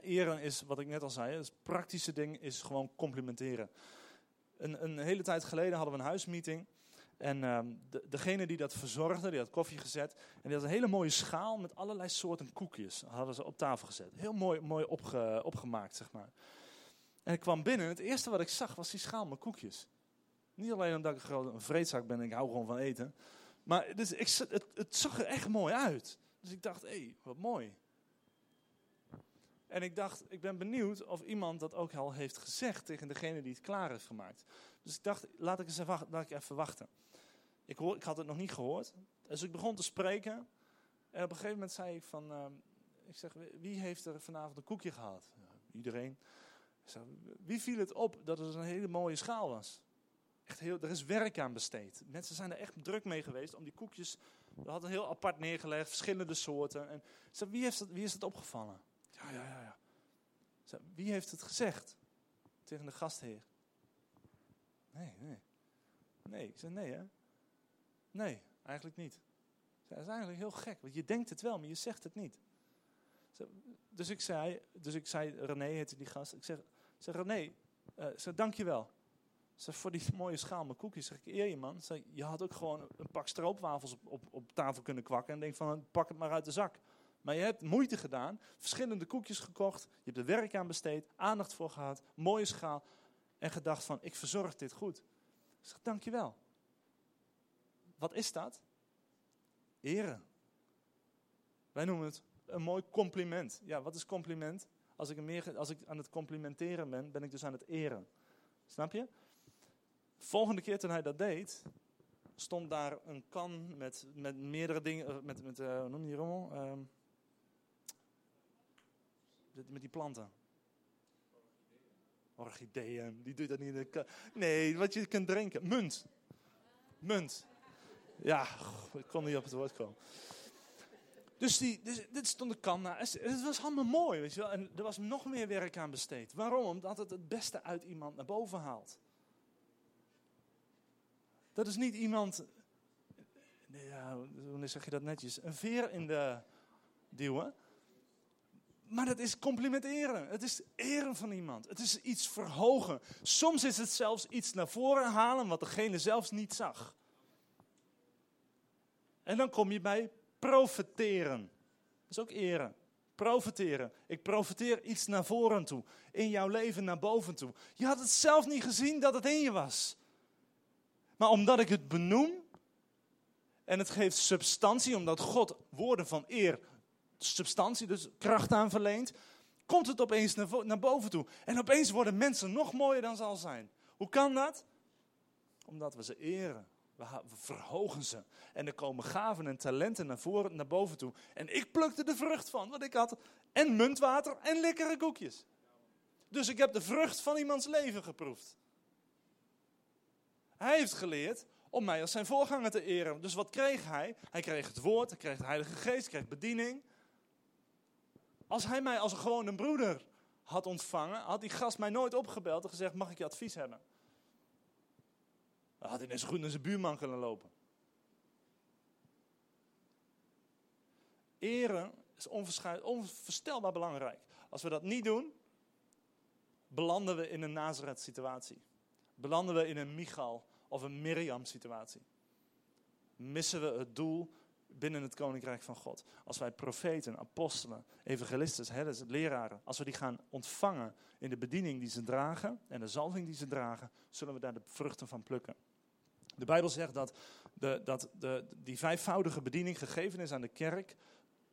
Eren is, wat ik net al zei, het praktische ding is gewoon complimenteren. Een, een hele tijd geleden hadden we een huismeeting. En ehm, de, degene die dat verzorgde, die had koffie gezet. En die had een hele mooie schaal met allerlei soorten koekjes. Hadden ze op tafel gezet. Heel mooi, mooi opge, opgemaakt, zeg maar. En ik kwam binnen. Het eerste wat ik zag was die schaal met koekjes. Niet alleen omdat ik een vreedzak ben en ik hou gewoon van eten. Maar dus ik, het, het zag er echt mooi uit. Dus ik dacht, hé, wat mooi. En ik dacht, ik ben benieuwd of iemand dat ook al heeft gezegd tegen degene die het klaar heeft gemaakt. Dus ik dacht, laat ik eens even, ik even wachten. Ik, hoor, ik had het nog niet gehoord. Dus ik begon te spreken. En op een gegeven moment zei ik van, uh, ik zeg, wie heeft er vanavond een koekje gehad? Iedereen. Zeg, wie viel het op dat het een hele mooie schaal was? Echt heel, er is werk aan besteed. Mensen zijn er echt druk mee geweest om die koekjes. We hadden heel apart neergelegd, verschillende soorten. En zeg, wie, heeft het, wie is het opgevallen? Ja, ja, ja. ja. Wie heeft het gezegd tegen de gastheer? Nee, nee. Nee, ik zei nee hè. Nee, eigenlijk niet. Dat is eigenlijk heel gek, want je denkt het wel, maar je zegt het niet. Dus ik zei, dus ik zei René heette die gast. Ik zeg, zeg René, uh, zeg, dankjewel. Zeg, voor die mooie schaal met koekjes. Zeg ik, eer je man. Zeg, je had ook gewoon een pak stroopwafels op, op, op tafel kunnen kwakken. En denk van, pak het maar uit de zak. Maar je hebt moeite gedaan, verschillende koekjes gekocht. Je hebt er werk aan besteed, aandacht voor gehad, mooie schaal. En gedacht van, ik verzorg dit goed. Ik zeg, dankjewel. Wat is dat? Eren. Wij noemen het een mooi compliment. Ja, wat is compliment? Als ik, meer, als ik aan het complimenteren ben, ben ik dus aan het eren. Snap je? Volgende keer toen hij dat deed, stond daar een kan met, met meerdere dingen, eh, met, met uh, noem je die rommel? Uh, met die planten. Orchideeën, die doet dat niet in de kan. Nee, wat je kunt drinken. Munt. Munt. Ja, ik kon niet op het woord komen. Dus, die, dus dit stond de kan na. Het was allemaal mooi, weet je wel. En er was nog meer werk aan besteed. Waarom? Omdat het het beste uit iemand naar boven haalt. Dat is niet iemand, ja, hoe zeg je dat netjes, een veer in de duwen. Maar dat is complimenteren. Het is eren van iemand. Het is iets verhogen. Soms is het zelfs iets naar voren halen wat degene zelfs niet zag. En dan kom je bij profeteren. Dat is ook eren. Profeteren. Ik profeteer iets naar voren toe. In jouw leven naar boven toe. Je had het zelf niet gezien dat het in je was. Maar omdat ik het benoem. En het geeft substantie, omdat God woorden van eer, substantie, dus kracht aan verleent. Komt het opeens naar, boven toe. En opeens worden mensen nog mooier dan ze al zijn. Hoe kan dat? Omdat we ze eren. We, verhogen ze. En er komen gaven en talenten naar, voren, naar boven toe. En ik plukte de vrucht van, want ik had en muntwater en lekkere koekjes. Dus ik heb de vrucht van iemands leven geproefd. Hij heeft geleerd om mij als zijn voorganger te eren. Dus wat kreeg hij? Hij kreeg het woord, hij kreeg de Heilige Geest, kreeg bediening. Als hij mij als een gewone broeder had ontvangen, had die gast mij nooit opgebeld en gezegd: Mag ik je advies hebben? Dan had hij net zo goed naar zijn buurman kunnen lopen. Eren is onvoorstelbaar belangrijk. Als we dat niet doen, belanden we in een Nazareth-situatie. Belanden we in een Michal of een Miriam-situatie. Missen we het doel binnen het koninkrijk van God. Als wij profeten, apostelen, evangelisten, herders, leraren, als we die gaan ontvangen in de bediening die ze dragen en de zalving die ze dragen, zullen we daar de vruchten van plukken. De Bijbel zegt dat, de, dat de, die vijfvoudige bediening gegeven is aan de kerk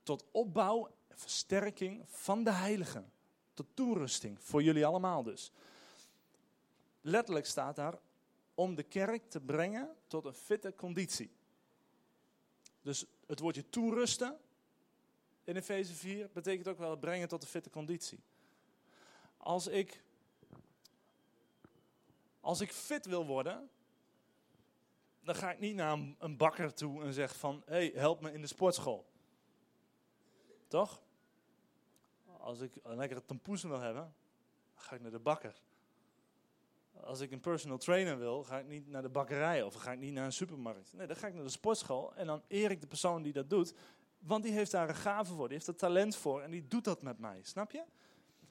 tot opbouw en versterking van de heiligen. Tot toerusting, voor jullie allemaal dus. Letterlijk staat daar, om de kerk te brengen tot een fitte conditie. Dus het woordje toerusten in Efeze 4 betekent ook wel brengen tot een fitte conditie. Als ik, als ik fit wil worden, dan ga ik niet naar een, bakker toe en zeg van, hey, help me in de sportschool. Toch? Als ik een lekkere tampoes wil hebben, ga ik naar de bakker. Als ik een personal trainer wil, ga ik niet naar de bakkerij of ga ik niet naar een supermarkt. Nee, dan ga ik naar de sportschool en dan eer ik de persoon die dat doet. Want die heeft daar een gave voor, die heeft er talent voor en die doet dat met mij. Snap je?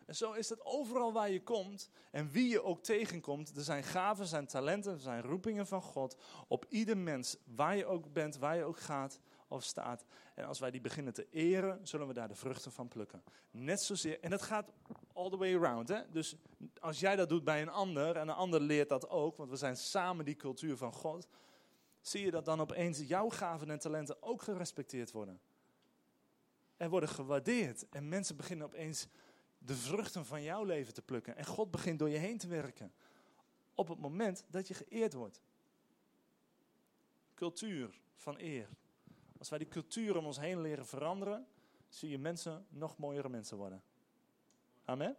En zo is het overal waar je komt en wie je ook tegenkomt. Er zijn gaven, er zijn talenten, er zijn roepingen van God. Op ieder mens, waar je ook bent, waar je ook gaat of staat. En als wij die beginnen te eren, zullen we daar de vruchten van plukken. Net zozeer, en dat gaat all the way around. Hè? Dus als jij dat doet bij een ander en een ander leert dat ook, want we zijn samen die cultuur van God, zie je dat dan opeens jouw gaven en talenten ook gerespecteerd worden. En worden gewaardeerd. En mensen beginnen opeens de vruchten van jouw leven te plukken. En God begint door je heen te werken. Op het moment dat je geëerd wordt. Cultuur van eer. Als wij die cultuur om ons heen leren veranderen, zie je mensen nog mooiere mensen worden. Amen.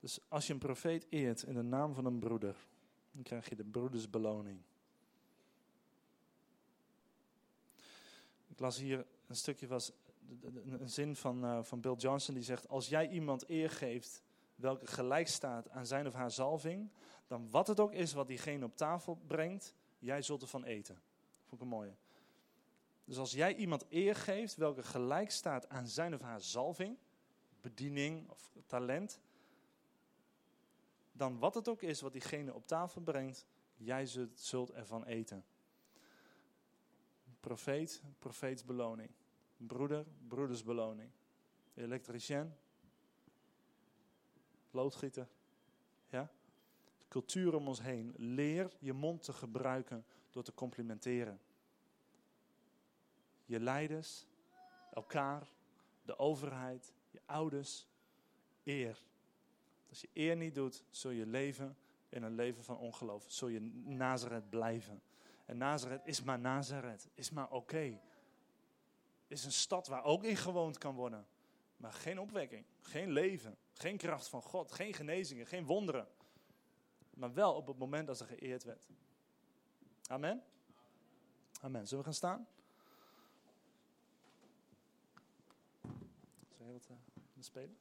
Dus als je een profeet eert in de naam van een broeder, dan krijg je de broedersbeloning. Ik las hier een stukje, was een zin van, uh, van Bill Johnson die zegt: Als jij iemand eer geeft welke gelijk staat aan zijn of haar zalving, dan wat het ook is wat diegene op tafel brengt, jij zult ervan eten. Vond ik een mooie. Dus als jij iemand eer geeft welke gelijk staat aan zijn of haar zalving, bediening of talent, dan wat het ook is wat diegene op tafel brengt, jij zult ervan eten. Profeet, profeetsbeloning. Broeder, broedersbeloning. Elektricien, loodgieter. Ja? Cultuur om ons heen. Leer je mond te gebruiken door te complimenteren. Je leiders, elkaar, de overheid, je ouders, eer. Als je eer niet doet, zul je leven in een leven van ongeloof. Zul je Nazareth blijven. En Nazareth is maar Nazareth, is maar oké. Is een stad waar ook in gewoond kan worden. Maar geen opwekking, geen leven, geen kracht van God, geen genezingen, geen wonderen. Maar wel op het moment dat ze geëerd werd. Amen? Amen. Zullen we gaan staan? Zullen we wat uh, spelen?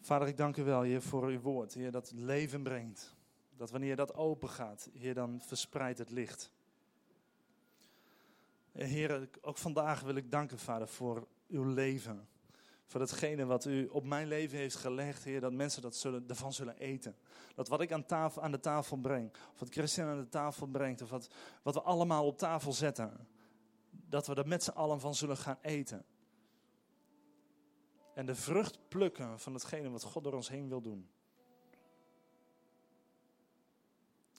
Vader, ik dank u wel, Heer, voor uw woord. Heer, dat leven brengt. Dat wanneer dat open gaat, Heer, dan verspreidt het licht. Heer, ook vandaag wil ik danken, Vader, voor uw leven. Voor datgene wat u op mijn leven heeft gelegd, Heer, dat mensen dat zullen, ervan zullen eten. Dat wat ik aan, tafel, aan de tafel breng, of wat Christian aan de tafel brengt, of wat, wat we allemaal op tafel zetten, dat we er met z'n allen van zullen gaan eten. En de vrucht plukken van hetgene wat God door ons heen wil doen.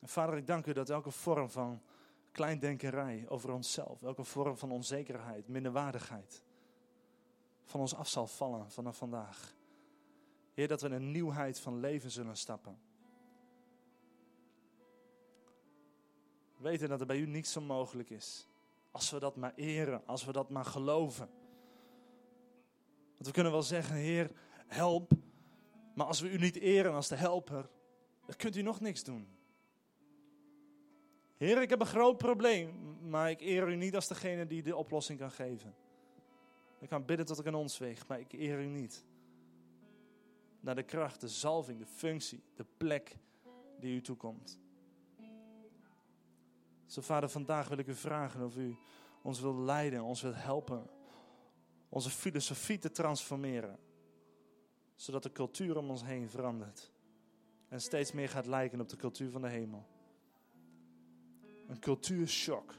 En vader, ik dank u dat elke vorm van kleindenkerij over onszelf, elke vorm van onzekerheid, minderwaardigheid, van ons af zal vallen vanaf vandaag. Heer, dat we in een nieuwheid van leven zullen stappen. Weten dat er bij u niets onmogelijk is. Als we dat maar eren, als we dat maar geloven. Want we kunnen wel zeggen, Heer, help. Maar als we u niet eren als de helper, dan kunt u nog niks doen. Heer, ik heb een groot probleem, maar ik eer u niet als degene die de oplossing kan geven. Ik kan bidden tot ik een ons weeg, maar ik eer u niet. Naar de kracht, de zalving, de functie, de plek die u toekomt. Zo vader, vandaag wil ik u vragen of u ons wilt leiden, ons wilt helpen. Onze filosofie te transformeren. Zodat de cultuur om ons heen verandert. En steeds meer gaat lijken op de cultuur van de hemel. Een cultuurshock.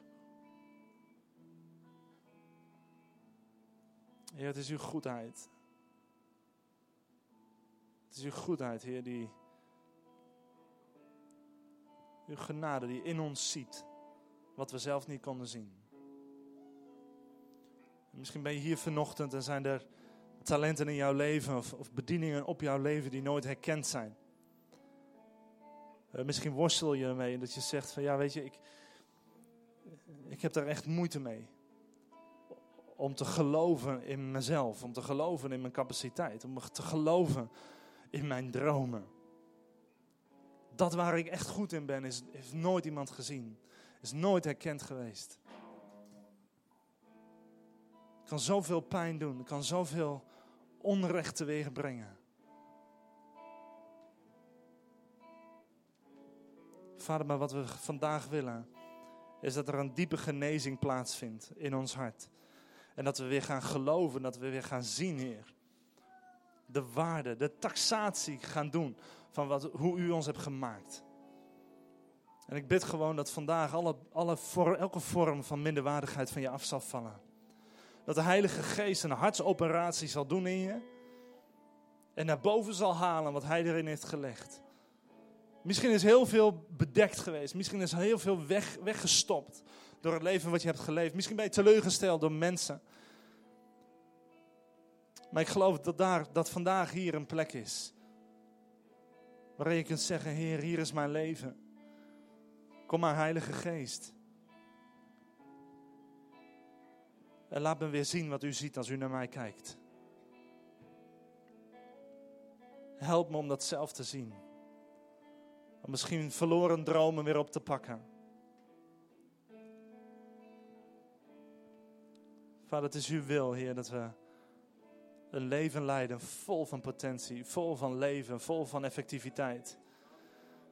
Heer, het is uw goedheid. Het is uw goedheid, Heer, die. Uw genade die in ons ziet wat we zelf niet konden zien. Misschien ben je hier vanochtend en zijn er talenten in jouw leven of, of bedieningen op jouw leven die nooit herkend zijn. Uh, misschien worstel je ermee dat je zegt van ja weet je, ik, ik heb daar echt moeite mee. Om te geloven in mezelf, om te geloven in mijn capaciteit, om te geloven in mijn dromen. Dat waar ik echt goed in ben, is, heeft nooit iemand gezien. Is nooit herkend geweest. Het kan zoveel pijn doen. Het kan zoveel onrecht teweeg brengen. Vader, maar wat we vandaag willen, is dat er een diepe genezing plaatsvindt in ons hart. En dat we weer gaan geloven, dat we weer gaan zien, Heer. De waarde, de taxatie gaan doen van wat, hoe U ons hebt gemaakt. En ik bid gewoon dat vandaag alle, alle elke vorm van minderwaardigheid van je af zal vallen. Dat de Heilige Geest een hartsoperatie zal doen in je. En naar boven zal halen wat Hij erin heeft gelegd. Misschien is heel veel bedekt geweest. Misschien is heel veel weg, weggestopt door het leven wat je hebt geleefd. Misschien ben je teleurgesteld door mensen. Maar ik geloof dat, daar, dat vandaag hier een plek is. Waarin je kunt zeggen, Heer, hier is mijn leven. Kom maar, Heilige Geest. En laat me weer zien wat u ziet als u naar mij kijkt. Help me om dat zelf te zien. Om misschien verloren dromen weer op te pakken. Vader, het is uw wil, Heer, dat we een leven leiden vol van potentie, vol van leven, vol van effectiviteit.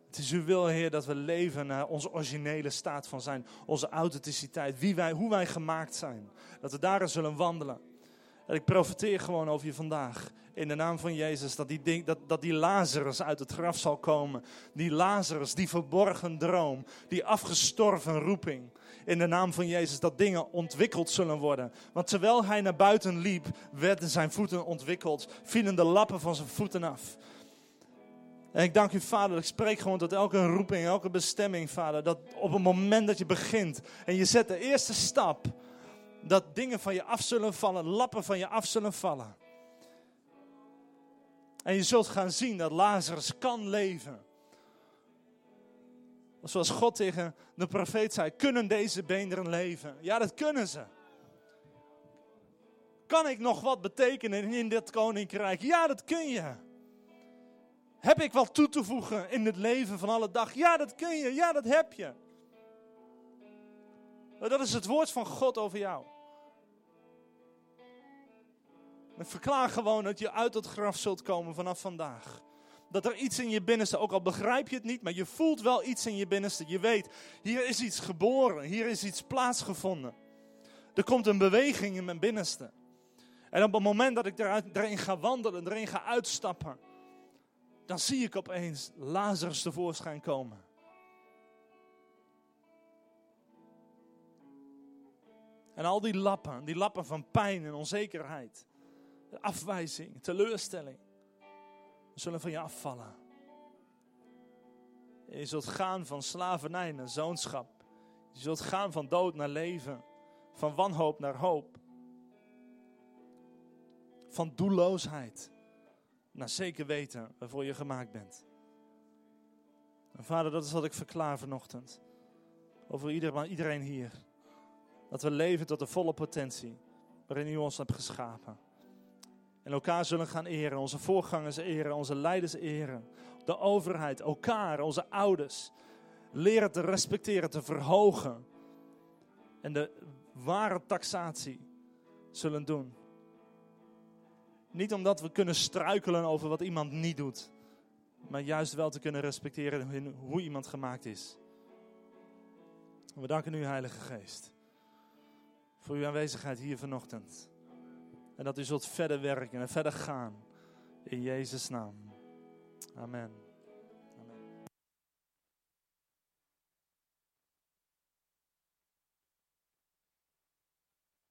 Het is uw wil, Heer, dat we leven naar onze originele staat van zijn, onze authenticiteit, wie wij, hoe wij gemaakt zijn. Dat we daarin zullen wandelen. En ik profiteer gewoon over je vandaag. In de naam van Jezus. Dat die, ding, dat, dat die Lazarus uit het graf zal komen. Die Lazarus, die verborgen droom. Die afgestorven roeping. In de naam van Jezus. Dat dingen ontwikkeld zullen worden. Want terwijl hij naar buiten liep. werden zijn voeten ontwikkeld. Vielen de lappen van zijn voeten af. En ik dank u, Vader. Ik spreek gewoon tot elke roeping, elke bestemming, Vader. Dat op het moment dat je begint en je zet de eerste stap dat dingen van je af zullen vallen, lappen van je af zullen vallen. En je zult gaan zien dat Lazarus kan leven. Zoals God tegen de profeet zei: Kunnen deze beenderen leven? Ja, dat kunnen ze. Kan ik nog wat betekenen in dit koninkrijk? Ja, dat kun je. Heb ik wat toe te voegen in het leven van alle dag? Ja, dat kun je. Ja, dat heb je. Dat is het woord van God over jou. Ik verklaar gewoon dat je uit het graf zult komen vanaf vandaag. Dat er iets in je binnenste, ook al begrijp je het niet, maar je voelt wel iets in je binnenste. Je weet, hier is iets geboren, hier is iets plaatsgevonden. Er komt een beweging in mijn binnenste. En op het moment dat ik erin ga wandelen, erin ga uitstappen, dan zie ik opeens Lazarus tevoorschijn komen. En al die lappen, die lappen van pijn en onzekerheid afwijzing, teleurstelling, zullen van je afvallen. je zult gaan van slavernij naar zoonschap. Je zult gaan van dood naar leven. Van wanhoop naar hoop. Van doelloosheid naar zeker weten waarvoor je gemaakt bent. En vader, dat is wat ik verklaar vanochtend. Over iedereen hier. Dat we leven tot de volle potentie waarin u ons hebt geschapen. En elkaar zullen gaan eren, onze voorgangers eren, onze leiders eren. De overheid, elkaar, onze ouders. Leren te respecteren, te verhogen. En de ware taxatie zullen doen. Niet omdat we kunnen struikelen over wat iemand niet doet. Maar juist wel te kunnen respecteren hoe iemand gemaakt is. We danken u, Heilige Geest. Voor uw aanwezigheid hier vanochtend. En dat u zult verder werken en verder gaan. In Jezus' naam. Amen.